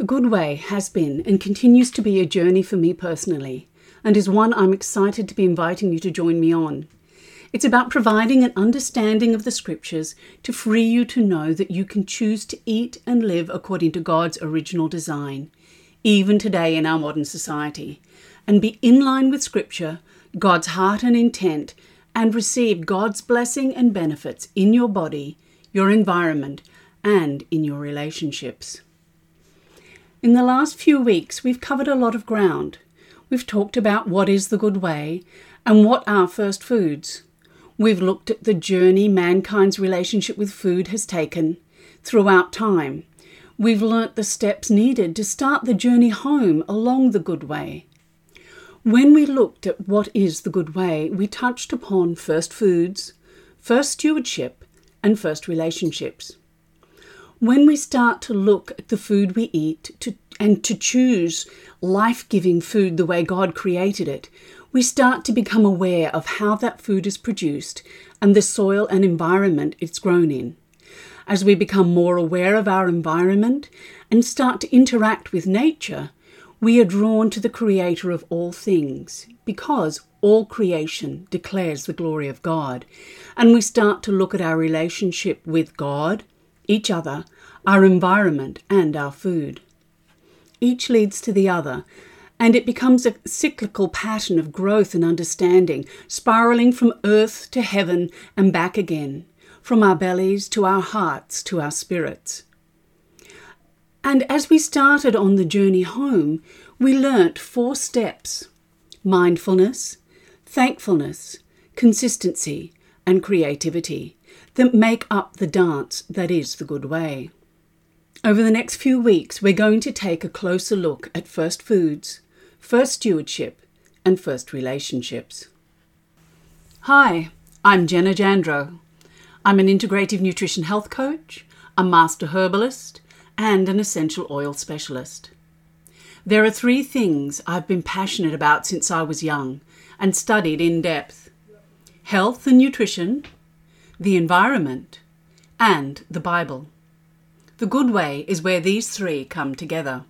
The Good Way has been and continues to be a journey for me personally, and is one I'm excited to be inviting you to join me on. It's about providing an understanding of the scriptures to free you to know that you can choose to eat and live according to God's original design, even today in our modern society, and be in line with scripture, God's heart and intent, and receive God's blessing and benefits in your body, your environment, and in your relationships. In the last few weeks, we've covered a lot of ground. We've talked about what is the good way and what are first foods. We've looked at the journey mankind's relationship with food has taken throughout time. We've learnt the steps needed to start the journey home along the good way. When we looked at what is the good way, we touched upon first foods, first stewardship, and first relationships. When we start to look at the food we eat to, and to choose life giving food the way God created it, we start to become aware of how that food is produced and the soil and environment it's grown in. As we become more aware of our environment and start to interact with nature, we are drawn to the Creator of all things because all creation declares the glory of God. And we start to look at our relationship with God, each other, our environment, and our food. Each leads to the other, and it becomes a cyclical pattern of growth and understanding, spiraling from earth to heaven and back again, from our bellies to our hearts to our spirits. And as we started on the journey home, we learnt four steps mindfulness, thankfulness, consistency, and creativity that make up the dance that is the good way. Over the next few weeks, we're going to take a closer look at first foods, first stewardship, and first relationships. Hi, I'm Jenna Jandro. I'm an integrative nutrition health coach, a master herbalist, and an essential oil specialist. There are three things I've been passionate about since I was young and studied in depth health and nutrition, the environment, and the Bible. The good way is where these three come together.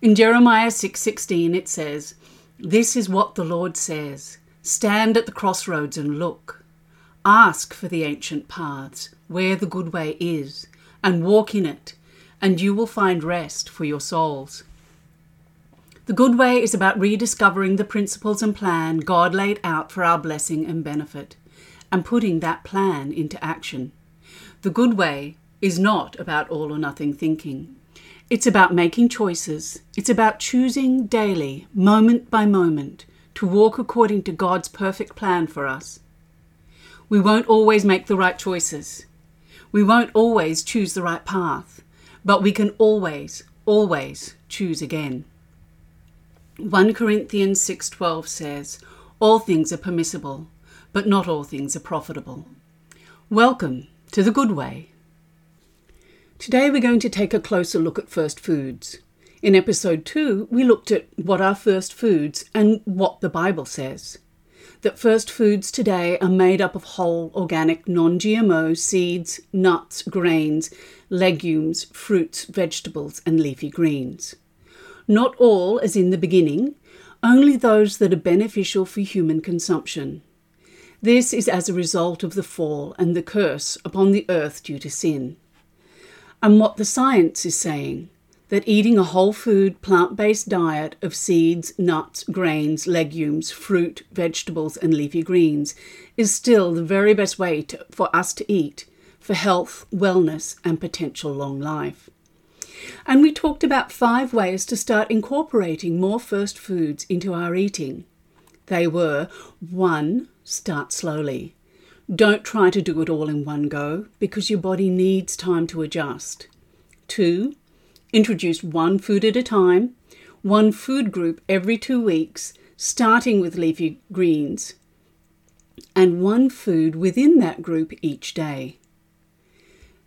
In Jeremiah 6:16 it says, "This is what the Lord says: Stand at the crossroads and look. Ask for the ancient paths, where the good way is, and walk in it, and you will find rest for your souls." The good way is about rediscovering the principles and plan God laid out for our blessing and benefit, and putting that plan into action. The good way is not about all or nothing thinking. It's about making choices. It's about choosing daily, moment by moment, to walk according to God's perfect plan for us. We won't always make the right choices. We won't always choose the right path, but we can always, always choose again. 1 Corinthians 6:12 says, "All things are permissible, but not all things are profitable." Welcome to the good way. Today we're going to take a closer look at first foods. In episode 2, we looked at what are first foods and what the Bible says. That first foods today are made up of whole, organic, non GMO seeds, nuts, grains, legumes, fruits, vegetables, and leafy greens. Not all as in the beginning, only those that are beneficial for human consumption. This is as a result of the fall and the curse upon the earth due to sin and what the science is saying that eating a whole food, plant based diet of seeds, nuts, grains, legumes, fruit, vegetables, and leafy greens is still the very best way to, for us to eat for health, wellness, and potential long life. And we talked about five ways to start incorporating more first foods into our eating. They were 1. Start slowly. Don't try to do it all in one go because your body needs time to adjust. Two, introduce one food at a time, one food group every two weeks, starting with leafy greens, and one food within that group each day.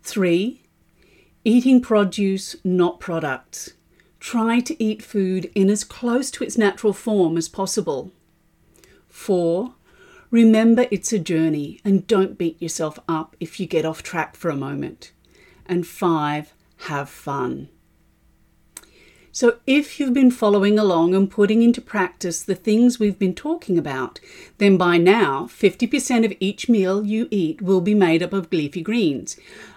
Three, eating produce, not products. Try to eat food in as close to its natural form as possible. Four, Remember it's a journey and don't beat yourself up if you get off track for a moment. And five, have fun. So, if you've been following along and putting into practice the things we've been talking about, then by now 50% of each meal you eat will be made up of leafy greens,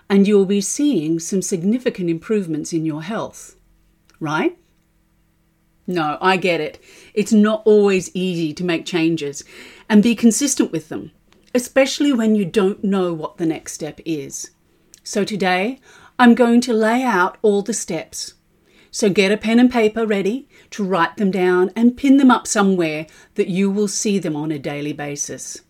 and you'll be seeing some significant improvements in your health. Right? No, I get it. It's not always easy to make changes and be consistent with them, especially when you don't know what the next step is. So, today I'm going to lay out all the steps so get a pen and paper ready to write them down and pin them up somewhere that you will see them on a daily basis.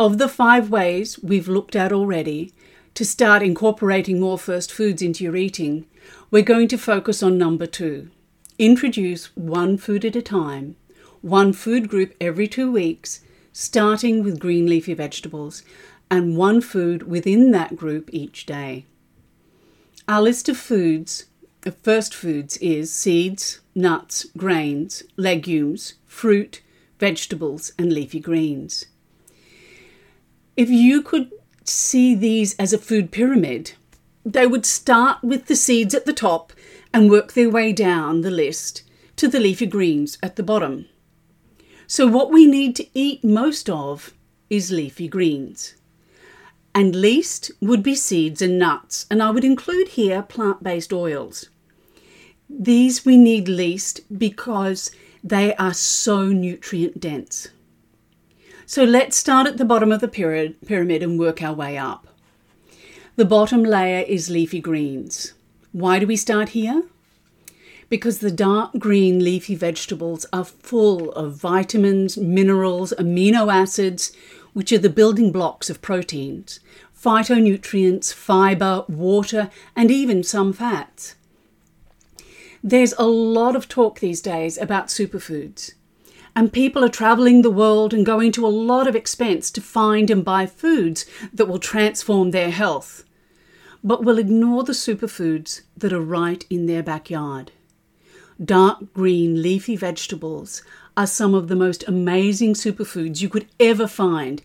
Of the five ways we've looked at already to start incorporating more first foods into your eating, we're going to focus on number two. Introduce one food at a time, one food group every two weeks, starting with green leafy vegetables, and one food within that group each day. Our list of foods, of first foods, is seeds, nuts, grains, legumes, fruit, vegetables, and leafy greens. If you could see these as a food pyramid, they would start with the seeds at the top and work their way down the list to the leafy greens at the bottom. So, what we need to eat most of is leafy greens and least would be seeds and nuts, and I would include here plant based oils. These we need least because they are so nutrient dense. So let's start at the bottom of the pyramid and work our way up. The bottom layer is leafy greens. Why do we start here? Because the dark green leafy vegetables are full of vitamins, minerals, amino acids, which are the building blocks of proteins, phytonutrients, fibre, water, and even some fats. There's a lot of talk these days about superfoods, and people are travelling the world and going to a lot of expense to find and buy foods that will transform their health, but will ignore the superfoods that are right in their backyard. Dark green leafy vegetables are some of the most amazing superfoods you could ever find.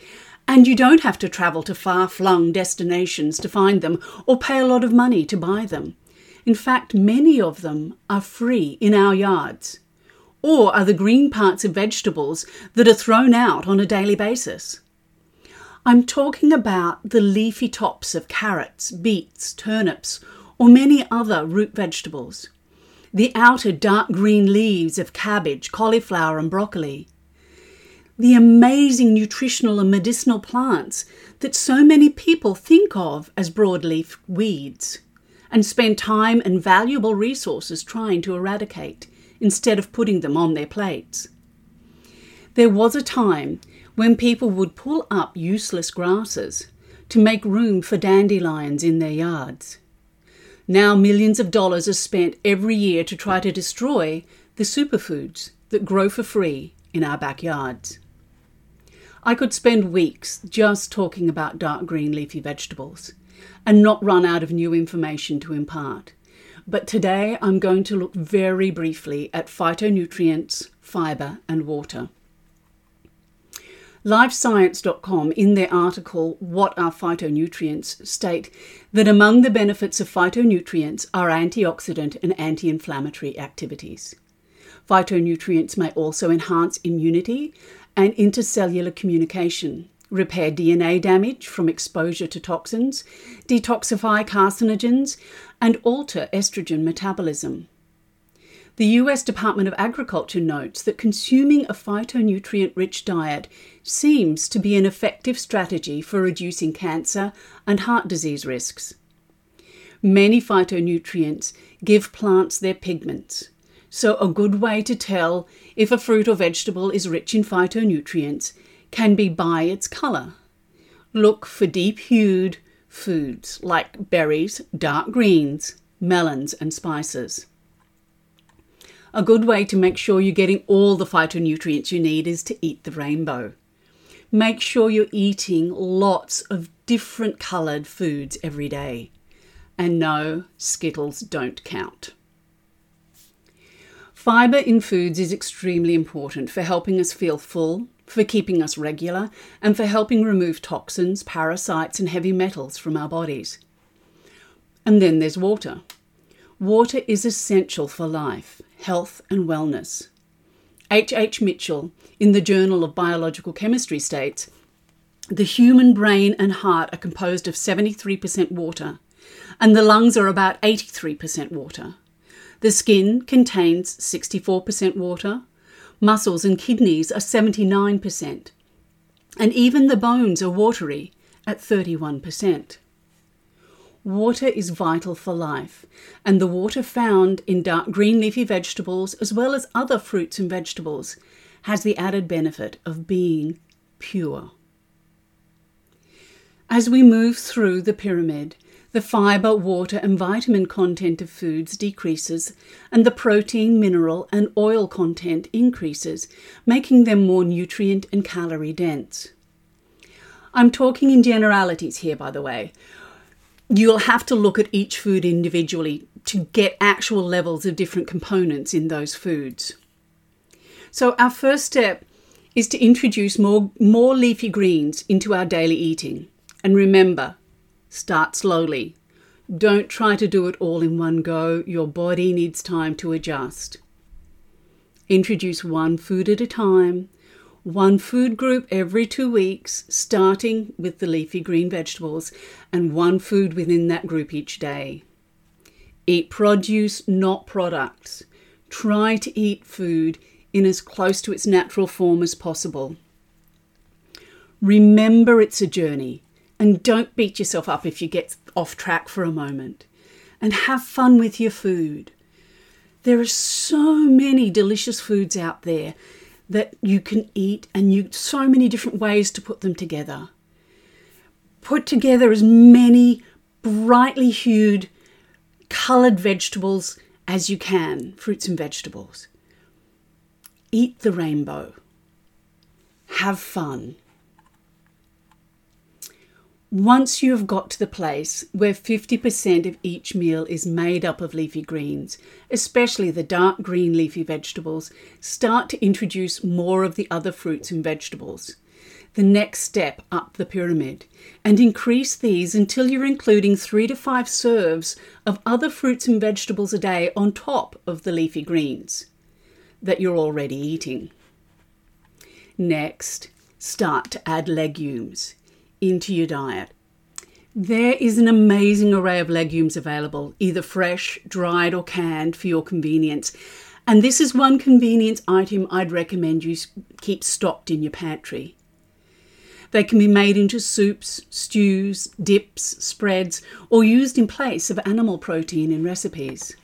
And you don't have to travel to far flung destinations to find them or pay a lot of money to buy them. In fact, many of them are free in our yards, or are the green parts of vegetables that are thrown out on a daily basis. I'm talking about the leafy tops of carrots, beets, turnips, or many other root vegetables the outer dark green leaves of cabbage, cauliflower, and broccoli. The amazing nutritional and medicinal plants that so many people think of as broadleaf weeds and spend time and valuable resources trying to eradicate instead of putting them on their plates. There was a time when people would pull up useless grasses to make room for dandelions in their yards. Now, millions of dollars are spent every year to try to destroy the superfoods that grow for free in our backyards. I could spend weeks just talking about dark green leafy vegetables and not run out of new information to impart. But today I'm going to look very briefly at phytonutrients, fibre, and water. LiveScience.com, in their article, What Are Phytonutrients, state that among the benefits of phytonutrients are antioxidant and anti inflammatory activities. Phytonutrients may also enhance immunity and intercellular communication, repair DNA damage from exposure to toxins, detoxify carcinogens, and alter estrogen metabolism. The US Department of Agriculture notes that consuming a phytonutrient rich diet seems to be an effective strategy for reducing cancer and heart disease risks. Many phytonutrients give plants their pigments, so a good way to tell if a fruit or vegetable is rich in phytonutrients can be by its colour. Look for deep hued foods like berries, dark greens, melons, and spices. A good way to make sure you're getting all the phytonutrients you need is to eat the rainbow. Make sure you're eating lots of different coloured foods every day. And no, Skittles don't count. Fibre in foods is extremely important for helping us feel full, for keeping us regular, and for helping remove toxins, parasites, and heavy metals from our bodies. And then there's water. Water is essential for life, health, and wellness. H. H. Mitchell, in the Journal of Biological Chemistry, states the human brain and heart are composed of 73% water, and the lungs are about 83% water. The skin contains 64% water, muscles and kidneys are 79%, and even the bones are watery at 31%. Water is vital for life, and the water found in dark green leafy vegetables, as well as other fruits and vegetables, has the added benefit of being pure. As we move through the pyramid, the fiber, water, and vitamin content of foods decreases, and the protein, mineral, and oil content increases, making them more nutrient and calorie dense. I'm talking in generalities here, by the way you'll have to look at each food individually to get actual levels of different components in those foods. So, our first step is to introduce more, more leafy greens into our daily eating. And remember, start slowly. Don't try to do it all in one go, your body needs time to adjust. Introduce one food at a time one food group every two weeks, starting with the leafy green vegetables, and one food within that group each day. Eat produce, not products. Try to eat food in as close to its natural form as possible. Remember it's a journey and don't beat yourself up if you get off track for a moment. And have fun with your food. There are so many delicious foods out there that you can eat and you so many different ways to put them together. Put together as many brightly hued colored vegetables as you can, fruits and vegetables. Eat the rainbow. Have fun. Once you have got to the place where 50% of each meal is made up of leafy greens, especially the dark green leafy vegetables, start to introduce more of the other fruits and vegetables. The next step up the pyramid, and increase these until you're including three to five serves of other fruits and vegetables a day on top of the leafy greens that you're already eating. Next, start to add legumes into your diet. There is an amazing array of legumes available, either fresh, dried, or canned for your convenience. And this is one convenience item I'd recommend you keep stocked in your pantry. They can be made into soups, stews, dips, spreads, or used in place of animal protein in recipes.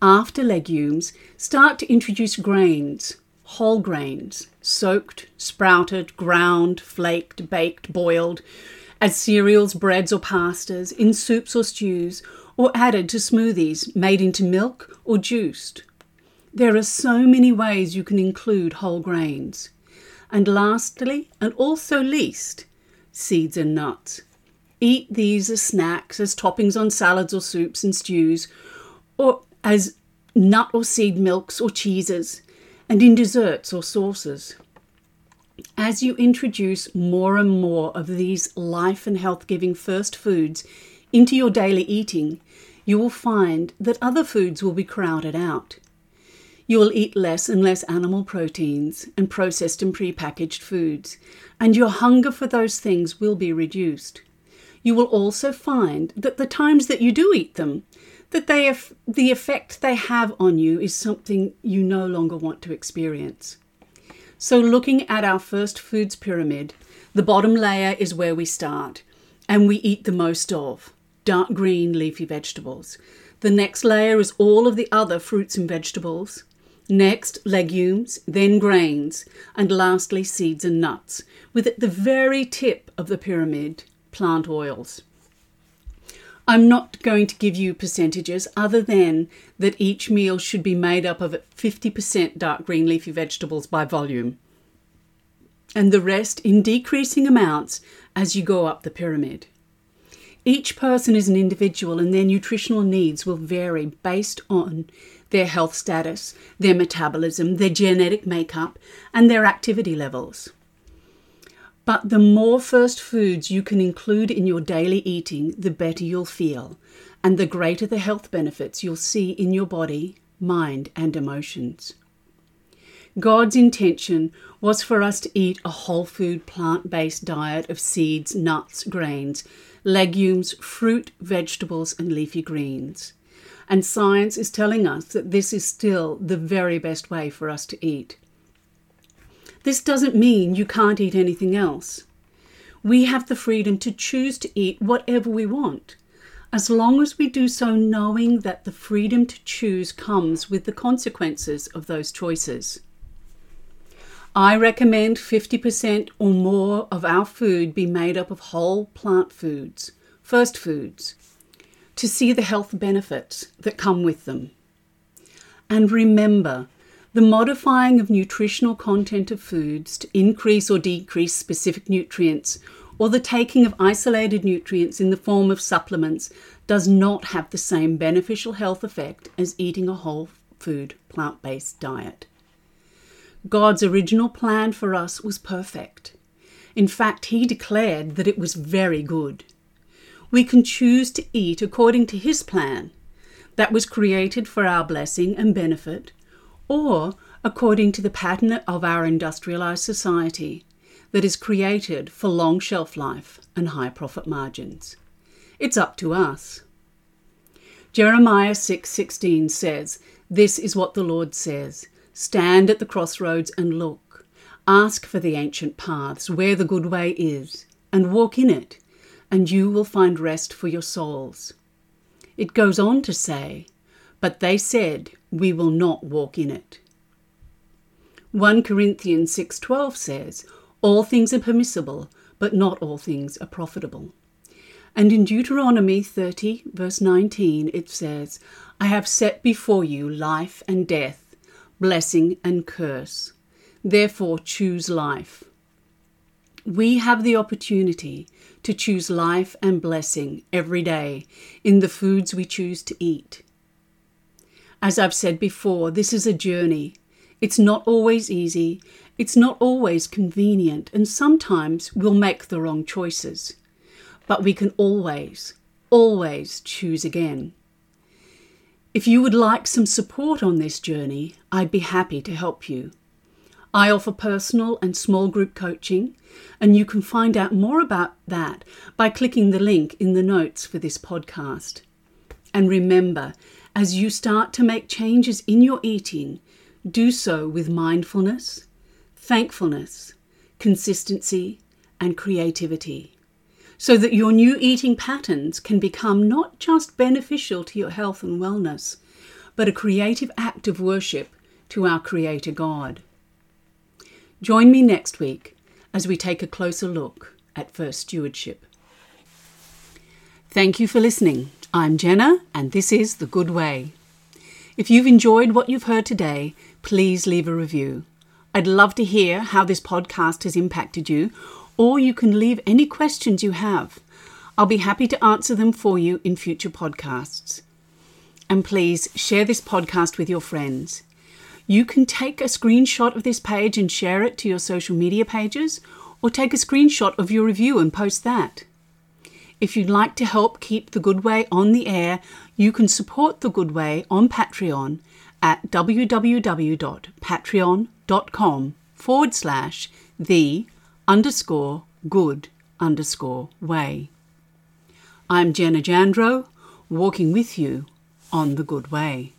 After legumes, start to introduce grains, whole grains, soaked, sprouted, ground, flaked, baked, boiled, as cereals, breads, or pastas, in soups or stews, or added to smoothies made into milk or juiced. There are so many ways you can include whole grains. And lastly, and also least, seeds and nuts. Eat these as snacks, as toppings on salads or soups and stews, or as nut or seed milks or cheeses and in desserts or sauces. As you introduce more and more of these life and health giving first foods into your daily eating, you will find that other foods will be crowded out. You will eat less and less animal proteins and processed and prepackaged foods, and your hunger for those things will be reduced. You will also find that the times that you do eat them, that they the effect they have on you is something you no longer want to experience. So, looking at our first foods pyramid, the bottom layer is where we start, and we eat the most of dark green leafy vegetables. The next layer is all of the other fruits and vegetables. Next, legumes, then grains, and lastly, seeds and nuts, with at the very tip of the pyramid, plant oils. I'm not going to give you percentages other than that each meal should be made up of 50% dark green leafy vegetables by volume, and the rest in decreasing amounts as you go up the pyramid. Each person is an individual and their nutritional needs will vary based on their health status, their metabolism, their genetic makeup, and their activity levels. But the more first foods you can include in your daily eating, the better you'll feel, and the greater the health benefits you'll see in your body, mind, and emotions. God's intention was for us to eat a whole food plant based diet of seeds, nuts, grains, legumes, fruit, vegetables, and leafy greens. And science is telling us that this is still the very best way for us to eat. This doesn't mean you can't eat anything else. We have the freedom to choose to eat whatever we want, as long as we do so knowing that the freedom to choose comes with the consequences of those choices. I recommend 50% or more of our food be made up of whole plant foods, first foods, to see the health benefits that come with them. And remember, the modifying of nutritional content of foods to increase or decrease specific nutrients, or the taking of isolated nutrients in the form of supplements, does not have the same beneficial health effect as eating a whole food plant based diet. God's original plan for us was perfect. In fact, He declared that it was very good. We can choose to eat according to His plan that was created for our blessing and benefit or according to the pattern of our industrialized society that is created for long shelf life and high profit margins. It's up to us. Jeremiah 6:16 says, "This is what the Lord says: Stand at the crossroads and look. Ask for the ancient paths where the good way is, and walk in it, and you will find rest for your souls." It goes on to say, "But they said, we will not walk in it. 1 Corinthians 6:12 says, "All things are permissible, but not all things are profitable." And in Deuteronomy 30 verse 19 it says, "I have set before you life and death, blessing and curse. Therefore choose life." We have the opportunity to choose life and blessing every day in the foods we choose to eat. As I've said before, this is a journey. It's not always easy, it's not always convenient, and sometimes we'll make the wrong choices. But we can always, always choose again. If you would like some support on this journey, I'd be happy to help you. I offer personal and small group coaching, and you can find out more about that by clicking the link in the notes for this podcast. And remember, as you start to make changes in your eating, do so with mindfulness, thankfulness, consistency, and creativity, so that your new eating patterns can become not just beneficial to your health and wellness, but a creative act of worship to our Creator God. Join me next week as we take a closer look at First Stewardship. Thank you for listening. I'm Jenna, and this is The Good Way. If you've enjoyed what you've heard today, please leave a review. I'd love to hear how this podcast has impacted you, or you can leave any questions you have. I'll be happy to answer them for you in future podcasts. And please share this podcast with your friends. You can take a screenshot of this page and share it to your social media pages, or take a screenshot of your review and post that. If you'd like to help keep The Good Way on the air, you can support The Good Way on Patreon at www.patreon.com forward slash the underscore good underscore way. I'm Jenna Jandro, walking with you on the good way.